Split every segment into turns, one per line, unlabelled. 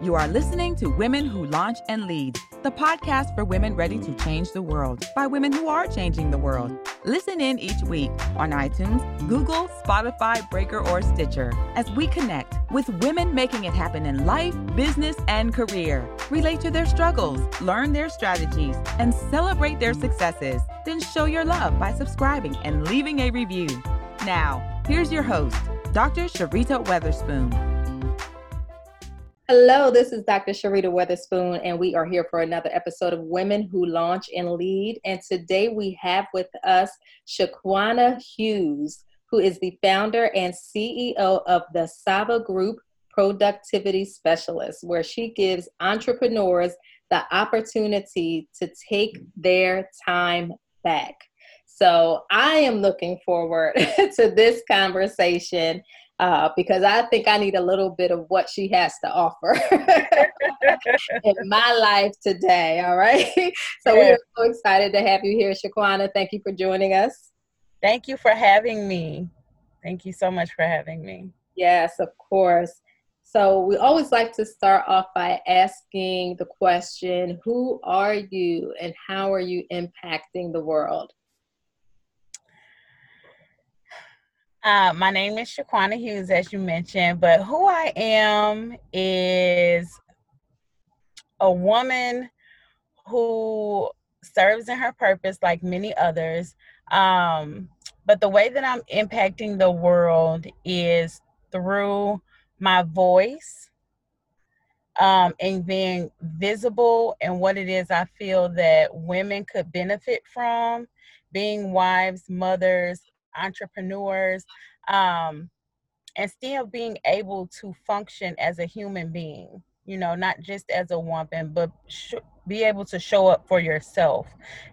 You are listening to Women Who Launch and Lead, the podcast for women ready to change the world by women who are changing the world. Listen in each week on iTunes, Google, Spotify, Breaker, or Stitcher as we connect with women making it happen in life, business, and career. Relate to their struggles, learn their strategies, and celebrate their successes. Then show your love by subscribing and leaving a review. Now, here's your host, Dr. Sharita Weatherspoon.
Hello, this is Dr. Sharita Weatherspoon, and we are here for another episode of Women Who Launch and Lead. And today we have with us Shaquana Hughes, who is the founder and CEO of the Sava Group Productivity Specialist, where she gives entrepreneurs the opportunity to take their time back. So I am looking forward to this conversation uh, because I think I need a little bit of what she has to offer in my life today. All right. So yeah. we are so excited to have you here, Shaquana. Thank you for joining us.
Thank you for having me. Thank you so much for having me.
Yes, of course. So we always like to start off by asking the question Who are you and how are you impacting the world?
Uh, my name is Shaquana Hughes, as you mentioned, but who I am is a woman who serves in her purpose like many others. Um, but the way that I'm impacting the world is through my voice um, and being visible and what it is I feel that women could benefit from being wives, mothers, entrepreneurs, um, and still being able to function as a human being, you know, not just as a woman, but sh- be able to show up for yourself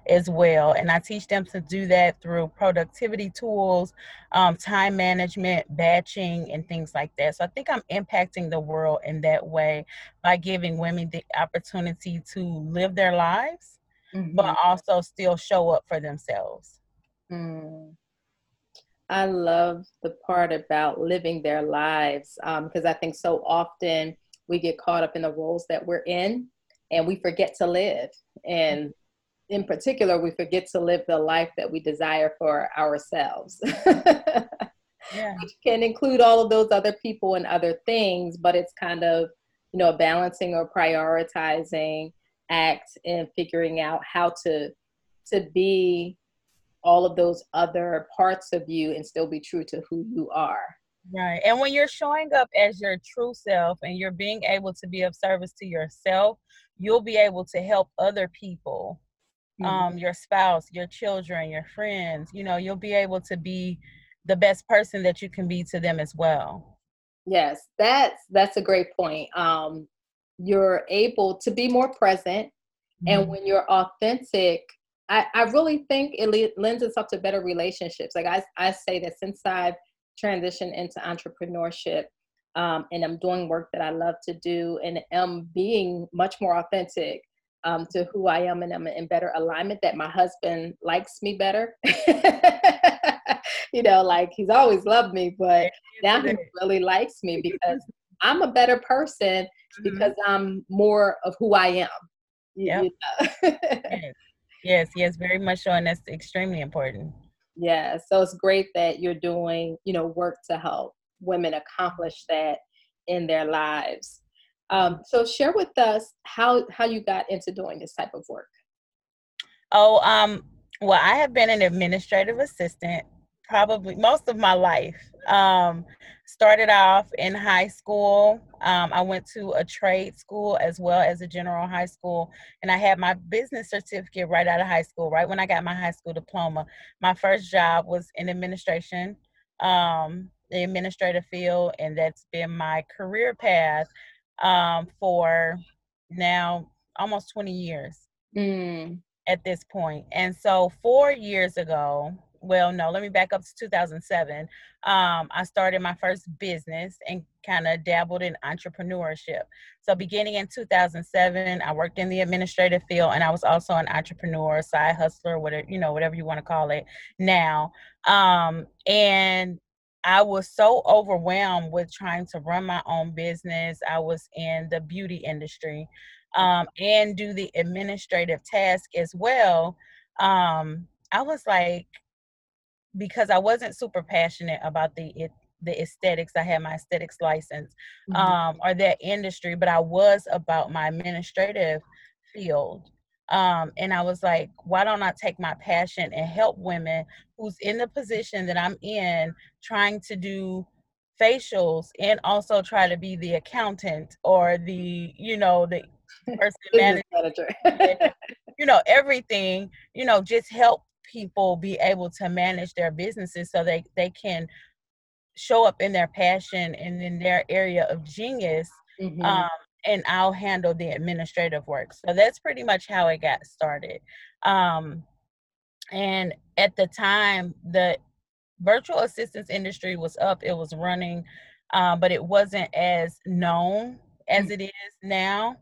as well. And I teach them to do that through productivity tools, um, time management, batching, and things like that. So I think I'm impacting the world in that way by giving women the opportunity to live their lives, mm-hmm. but also still show up for themselves. Mm.
I love the part about living their lives because um, I think so often we get caught up in the roles that we're in and we forget to live. And in particular, we forget to live the life that we desire for ourselves. yeah. Which can include all of those other people and other things, but it's kind of, you know, balancing or prioritizing act and figuring out how to to be all of those other parts of you and still be true to who you are.
Right. And when you're showing up as your true self and you're being able to be of service to yourself, you'll be able to help other people. Mm-hmm. Um, your spouse, your children, your friends, you know, you'll be able to be the best person that you can be to them as well.
Yes, that's that's a great point. Um, you're able to be more present mm-hmm. and when you're authentic I, I really think it lends itself to better relationships. Like I, I say that since I've transitioned into entrepreneurship um, and I'm doing work that I love to do and am being much more authentic um, to who I am and I'm in better alignment, that my husband likes me better. you know, like he's always loved me, but now he really likes me because I'm a better person mm-hmm. because I'm more of who I am.
Yeah. You know? Yes, yes, very much so, and that's extremely important.
Yeah, so it's great that you're doing, you know, work to help women accomplish that in their lives. Um, so share with us how how you got into doing this type of work.
Oh, um, well, I have been an administrative assistant probably most of my life. Um, started off in high school. Um, I went to a trade school as well as a general high school, and I had my business certificate right out of high school. Right when I got my high school diploma, my first job was in administration, um, the administrative field, and that's been my career path um, for now almost 20 years. Mm. At this point. And so, four years ago, well, no, let me back up to 2007. Um, I started my first business and kind of dabbled in entrepreneurship. So, beginning in 2007, I worked in the administrative field, and I was also an entrepreneur, side hustler, whatever you know, whatever you want to call it now. Um, and I was so overwhelmed with trying to run my own business. I was in the beauty industry um, and do the administrative task as well. Um, I was like, because I wasn't super passionate about the it, the aesthetics. I had my aesthetics license mm-hmm. um, or that industry, but I was about my administrative field. Um, and I was like, why don't I take my passion and help women who's in the position that I'm in, trying to do facials and also try to be the accountant or the, you know, the person manager, you know, everything, you know, just help people be able to manage their businesses so they, they can show up in their passion and in their area of genius mm-hmm. um, and I'll handle the administrative work. So that's pretty much how it got started. Um, and at the time, the virtual assistance industry was up, it was running, uh, but it wasn't as known as mm. it is now.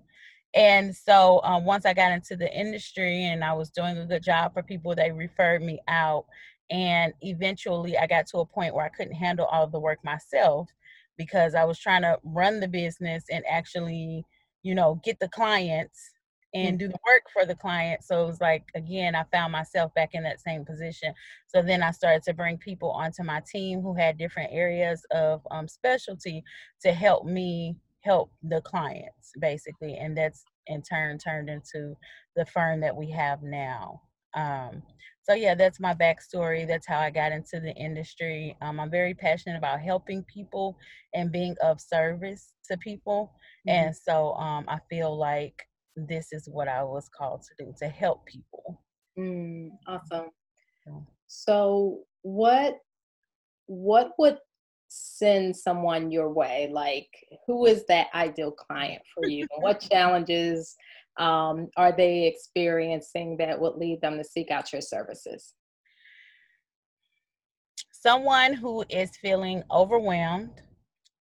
And so um, once I got into the industry and I was doing a good job for people, they referred me out. And eventually I got to a point where I couldn't handle all the work myself because I was trying to run the business and actually, you know, get the clients and do the work for the client. So it was like, again, I found myself back in that same position. So then I started to bring people onto my team who had different areas of um, specialty to help me help the clients, basically. And that's in turn turned into the firm that we have now. Um, so yeah, that's my backstory. That's how I got into the industry. Um, I'm very passionate about helping people and being of service to people. Mm-hmm. And so um, I feel like this is what I was called to do to help people.
Mm, awesome. So what what would send someone your way? Like who is that ideal client for you? what challenges um, are they experiencing that would lead them to seek out your services?
Someone who is feeling overwhelmed,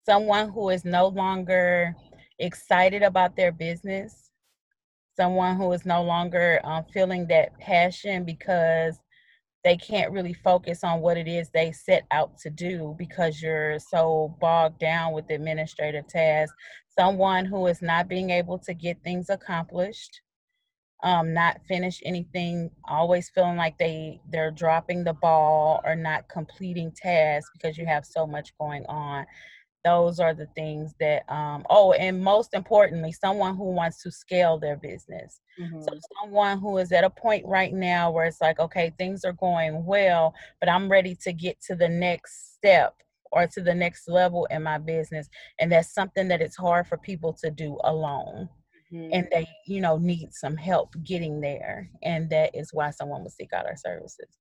someone who is no longer excited about their business, someone who is no longer um, feeling that passion because they can't really focus on what it is they set out to do because you're so bogged down with administrative tasks. Someone who is not being able to get things accomplished, um, not finish anything, always feeling like they they're dropping the ball or not completing tasks because you have so much going on those are the things that um oh and most importantly someone who wants to scale their business mm-hmm. so someone who is at a point right now where it's like okay things are going well but i'm ready to get to the next step or to the next level in my business and that's something that it's hard for people to do alone mm-hmm. and they you know need some help getting there and that is why someone would seek out our services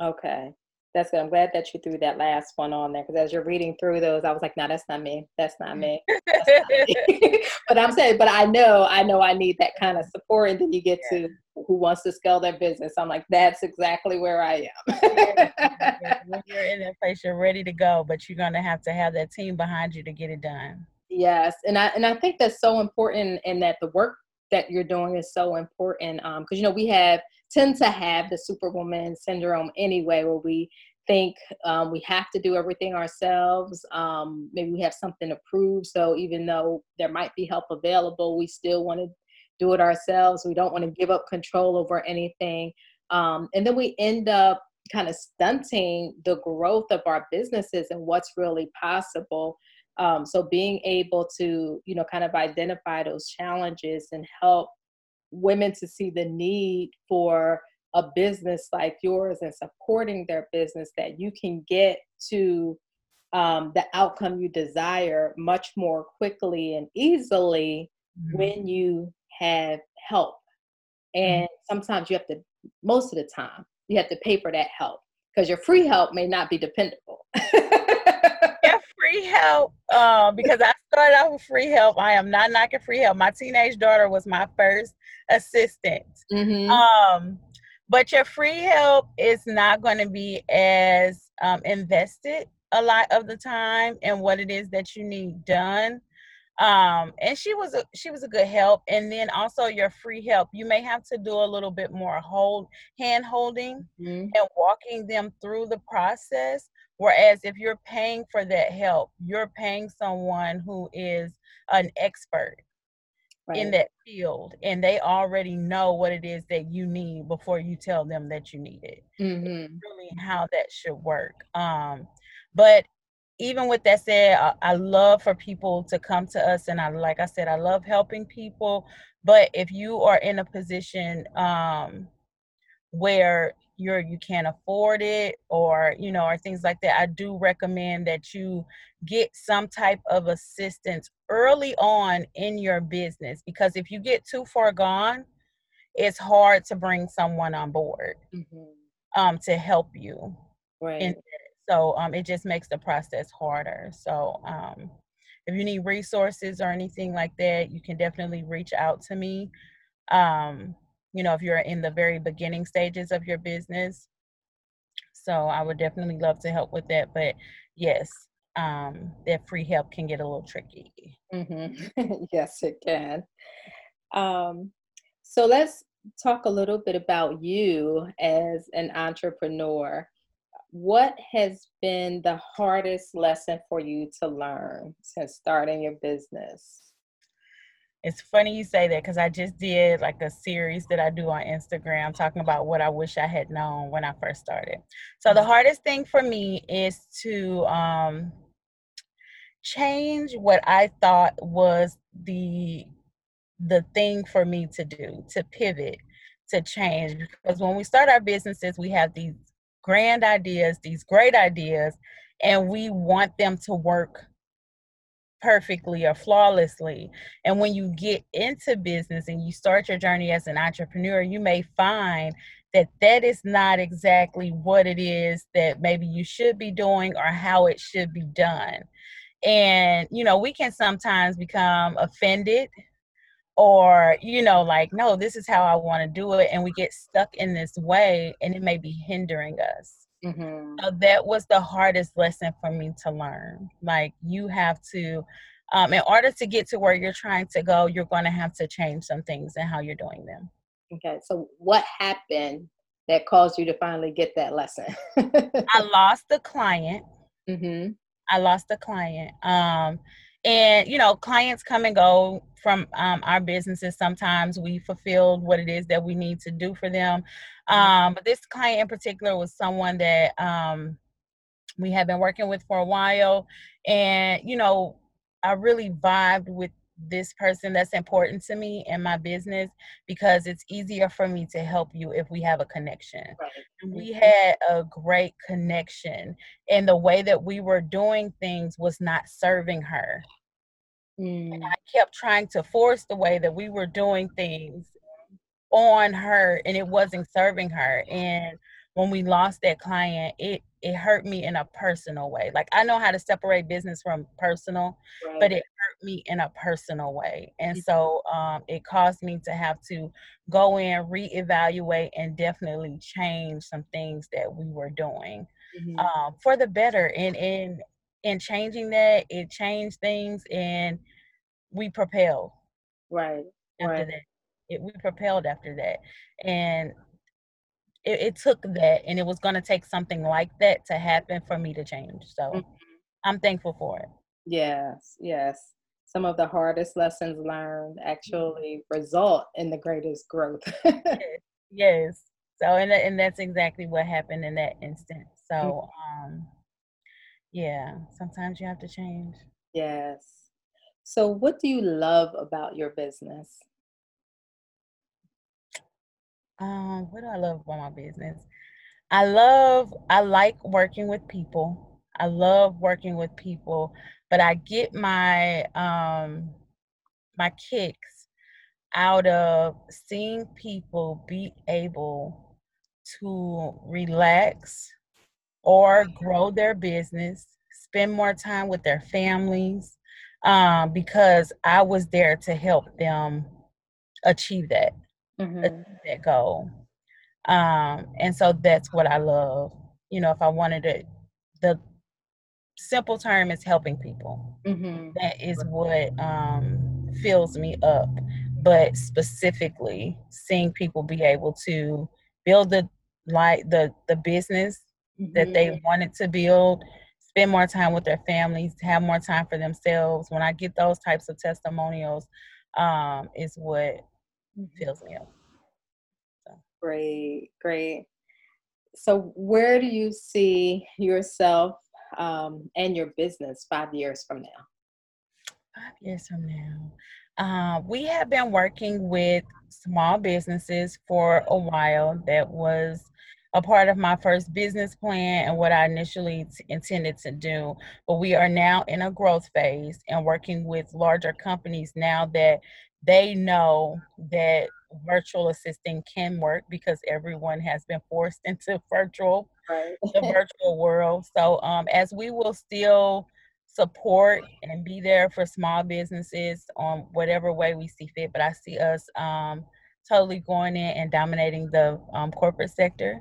okay that's good. I'm glad that you threw that last one on there because as you're reading through those, I was like, no, that's not me. That's not me. That's not me. but I'm saying, but I know, I know I need that kind of support. And then you get yeah. to who wants to scale their business. I'm like, that's exactly where I
am. when you're in that place, you're ready to go, but you're going to have to have that team behind you to get it done.
Yes. And I, and I think that's so important and that the work that you're doing is so important. Um, cause you know, we have, tend to have the superwoman syndrome anyway, where we think um, we have to do everything ourselves. Um, maybe we have something to prove. So even though there might be help available, we still want to do it ourselves. We don't want to give up control over anything. Um, and then we end up kind of stunting the growth of our businesses and what's really possible. Um, so being able to, you know, kind of identify those challenges and help women to see the need for a business like yours and supporting their business that you can get to um, the outcome you desire much more quickly and easily mm-hmm. when you have help. And mm-hmm. sometimes you have to, most of the time, you have to pay for that help because your free help may not be dependable.
free help. Um, because I started out with free help. I am not knocking free help. My teenage daughter was my first assistant. Mm-hmm. Um, but your free help is not going to be as um, invested a lot of the time in what it is that you need done. um and she was a she was a good help and then also your free help you may have to do a little bit more hold hand holding mm-hmm. and walking them through the process whereas if you're paying for that help you're paying someone who is an expert right. in that field and they already know what it is that you need before you tell them that you need it mm-hmm. really how that should work um but even with that said, I, I, love for people to come to us, and I like I said, I love helping people. But if you are in a position um, where you're you can't afford it, or you know, or things like that, I do recommend that you get some type of assistance early on in your business because if you get too far gone, it's hard to bring someone on board mm-hmm. um, to help you.
Right.
So um, it just makes the process harder. So um, if you need resources or anything like that, you can definitely reach out to me. Um, you know, if you're in the very beginning stages of your business. So I would definitely love to help with that. But yes, um, that free help can get a little tricky.
Mm-hmm. yes, it can. Um, so let's talk a little bit about you as an entrepreneur what has been the hardest lesson for you to learn since starting your business?
It's funny you say that because I just did like a series that I do on Instagram talking about what I wish I had known when I first started. So the mm-hmm. hardest thing for me is to um, change what I thought was the the thing for me to do to pivot to change because when we start our businesses we have these grand ideas, these great ideas, and we want them to work perfectly or flawlessly. And when you get into business and you start your journey as an entrepreneur, you may find that that is not exactly what it is that maybe you should be doing or how it should be done. And, you know, we can sometimes become offended or you know like no this is how i want to do it and we get stuck in this way and it may be hindering us mm-hmm. so that was the hardest lesson for me to learn like you have to um, in order to get to where you're trying to go you're going to have to change some things and how you're doing them
okay so what happened that caused you to finally get that lesson
i lost the client mm-hmm. i lost the client um, and you know clients come and go from um, our businesses sometimes we fulfilled what it is that we need to do for them. Um, but this client in particular was someone that um, we had been working with for a while and you know i really vibed with this person that's important to me in my business because it's easier for me to help you if we have a connection. Right. We mm-hmm. had a great connection, and the way that we were doing things was not serving her. Mm. And I kept trying to force the way that we were doing things on her, and it wasn't serving her. And when we lost that client, it it hurt me in a personal way. Like I know how to separate business from personal, right. but it hurt me in a personal way. And so um, it caused me to have to go in, reevaluate, and definitely change some things that we were doing mm-hmm. um, for the better. And in in changing that, it changed things, and we propelled.
Right.
After
right.
It, we propelled after that, and it, it took that and it was going to take something like that to happen for me to change. So mm-hmm. i'm thankful for it.
Yes yes. Some of the hardest lessons learned mm-hmm. actually result in the greatest growth.
Yes. yes. So and, and that's exactly what happened in that instance. So mm-hmm. um yeah sometimes you have to change.
Yes. So what do you love about your business
um, what do I love about my business? I love, I like working with people. I love working with people, but I get my um my kicks out of seeing people be able to relax or grow their business, spend more time with their families, um, because I was there to help them achieve that mm-hmm. that goal. Um, and so that's what I love. You know, if I wanted to, the simple term is helping people. Mm-hmm. That is what um, fills me up. But specifically, seeing people be able to build the like the the business mm-hmm. that they mm-hmm. wanted to build, spend more time with their families, have more time for themselves. When I get those types of testimonials, um, is what. Fills me up.
So. Great, great. So, where do you see yourself um, and your business five years from now?
Five years from now. Uh, we have been working with small businesses for a while. That was a part of my first business plan and what I initially t- intended to do. But we are now in a growth phase and working with larger companies now that they know that virtual assisting can work because everyone has been forced into virtual right. the virtual world. So um, as we will still support and be there for small businesses on whatever way we see fit, but I see us um, totally going in and dominating the um, corporate sector.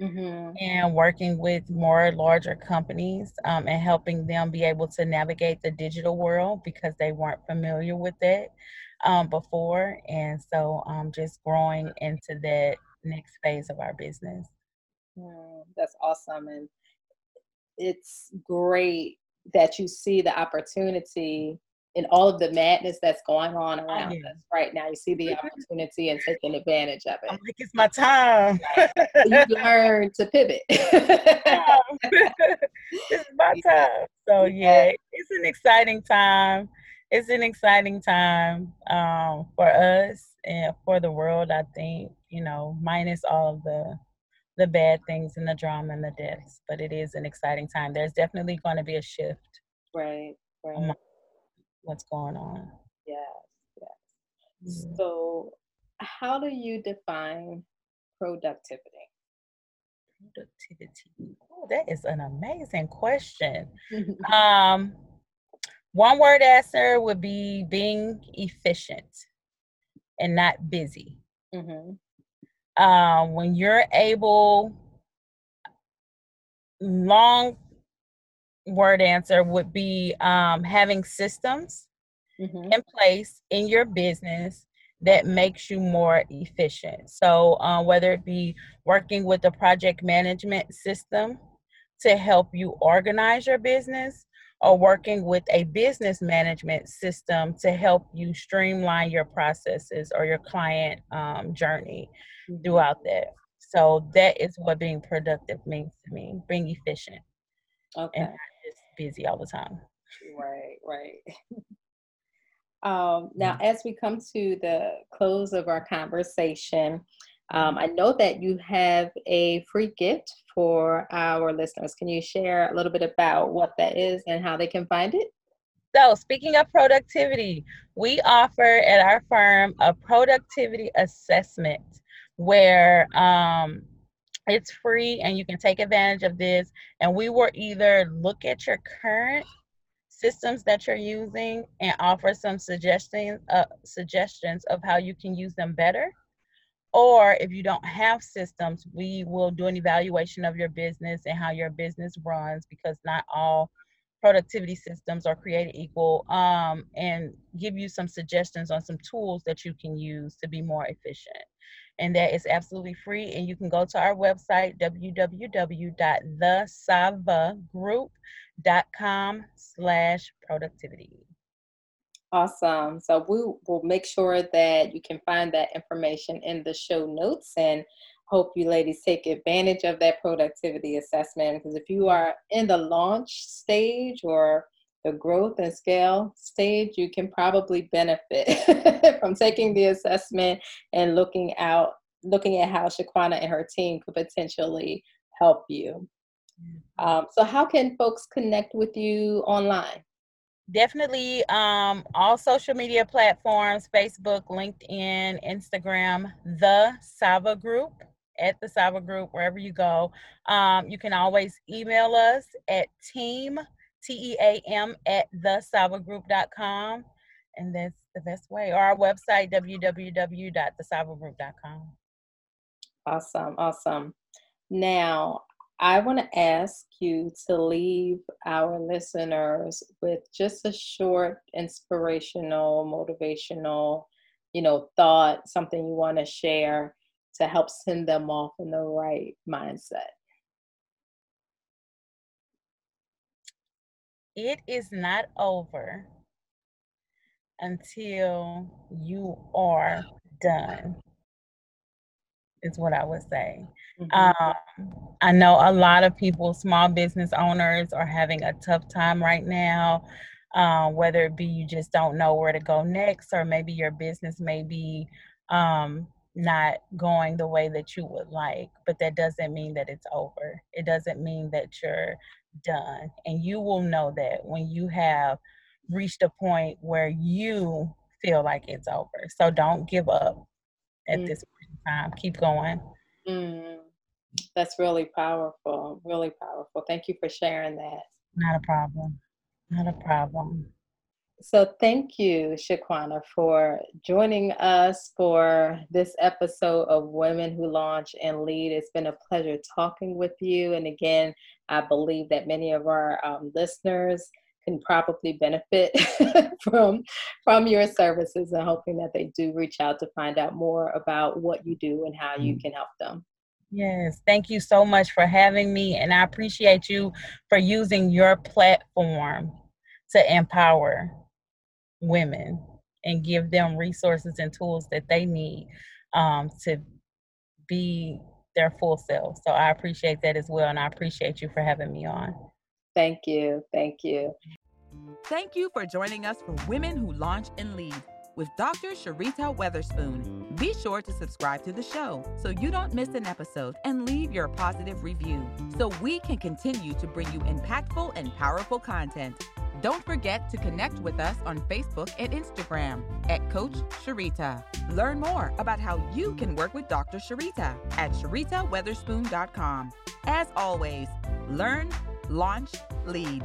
Mm-hmm. And working with more larger companies um, and helping them be able to navigate the digital world because they weren't familiar with it um, before. And so um, just growing into that next phase of our business.
Mm, that's awesome. And it's great that you see the opportunity in all of the madness that's going on around us right now. You see the opportunity and taking advantage of it.
I'm like, it's my time.
you learn to pivot. it's
my time. So yeah, it's an exciting time. It's an exciting time um, for us and for the world. I think you know, minus all of the the bad things and the drama and the deaths. But it is an exciting time. There's definitely going to be a shift.
Right. Right.
What's going on?
Yes. Yes. Mm-hmm. So, how do you define productivity?
Productivity. Oh, that is an amazing question. um, one word answer would be being efficient and not busy. Mm-hmm um, when you're able, long word answer would be um, having systems mm-hmm. in place in your business that makes you more efficient. So, uh, whether it be working with a project management system to help you organize your business, or working with a business management system to help you streamline your processes or your client um, journey mm-hmm. throughout that. So that is what being productive means to me, being efficient. Okay. And not just busy all the time.
Right, right. um, now, mm-hmm. as we come to the close of our conversation, um, I know that you have a free gift for our listeners. Can you share a little bit about what that is and how they can find it?
So, speaking of productivity, we offer at our firm a productivity assessment where um, it's free and you can take advantage of this. And we will either look at your current systems that you're using and offer some suggestions uh, suggestions of how you can use them better or if you don't have systems, we will do an evaluation of your business and how your business runs because not all productivity systems are created equal um, and give you some suggestions on some tools that you can use to be more efficient. And that is absolutely free. And you can go to our website, www.thesavagroup.com slash productivity.
Awesome. So we will make sure that you can find that information in the show notes and hope you ladies take advantage of that productivity assessment because if you are in the launch stage or the growth and scale stage, you can probably benefit from taking the assessment and looking out, looking at how Shaquana and her team could potentially help you. Mm-hmm. Um, so, how can folks connect with you online?
Definitely um, all social media platforms facebook linkedin instagram the sava group at the sava group wherever you go. Um, you can always email us at team t-e-a-m at the savagroup.com and that's the best way or our website www.thesavagroup.com
awesome awesome. Now I want to ask you to leave our listeners with just a short, inspirational, motivational, you know, thought, something you want to share to help send them off in the right mindset.
It is not over until you are done is what I would say. Mm-hmm. Um, I know a lot of people, small business owners, are having a tough time right now. Uh, whether it be you just don't know where to go next, or maybe your business may be um, not going the way that you would like. But that doesn't mean that it's over. It doesn't mean that you're done. And you will know that when you have reached a point where you feel like it's over. So don't give up at mm. this time. Keep going.
Mm. That's really powerful. Really powerful. Thank you for sharing that.
Not a problem. Not a problem.
So, thank you, Shaquana, for joining us for this episode of Women Who Launch and Lead. It's been a pleasure talking with you. And again, I believe that many of our um, listeners can probably benefit from from your services and hoping that they do reach out to find out more about what you do and how you mm. can help them.
Yes, thank you so much for having me and I appreciate you for using your platform to empower women and give them resources and tools that they need um, to be their full self. So I appreciate that as well and I appreciate you for having me on.
Thank you. Thank you.
Thank you for joining us for Women Who Launch and Lead with Dr. Sharita Weatherspoon. Be sure to subscribe to the show so you don't miss an episode and leave your positive review so we can continue to bring you impactful and powerful content. Don't forget to connect with us on Facebook and Instagram at Coach Sharita. Learn more about how you can work with Dr. Sharita at sharitaweatherspoon.com. As always, learn, launch, lead.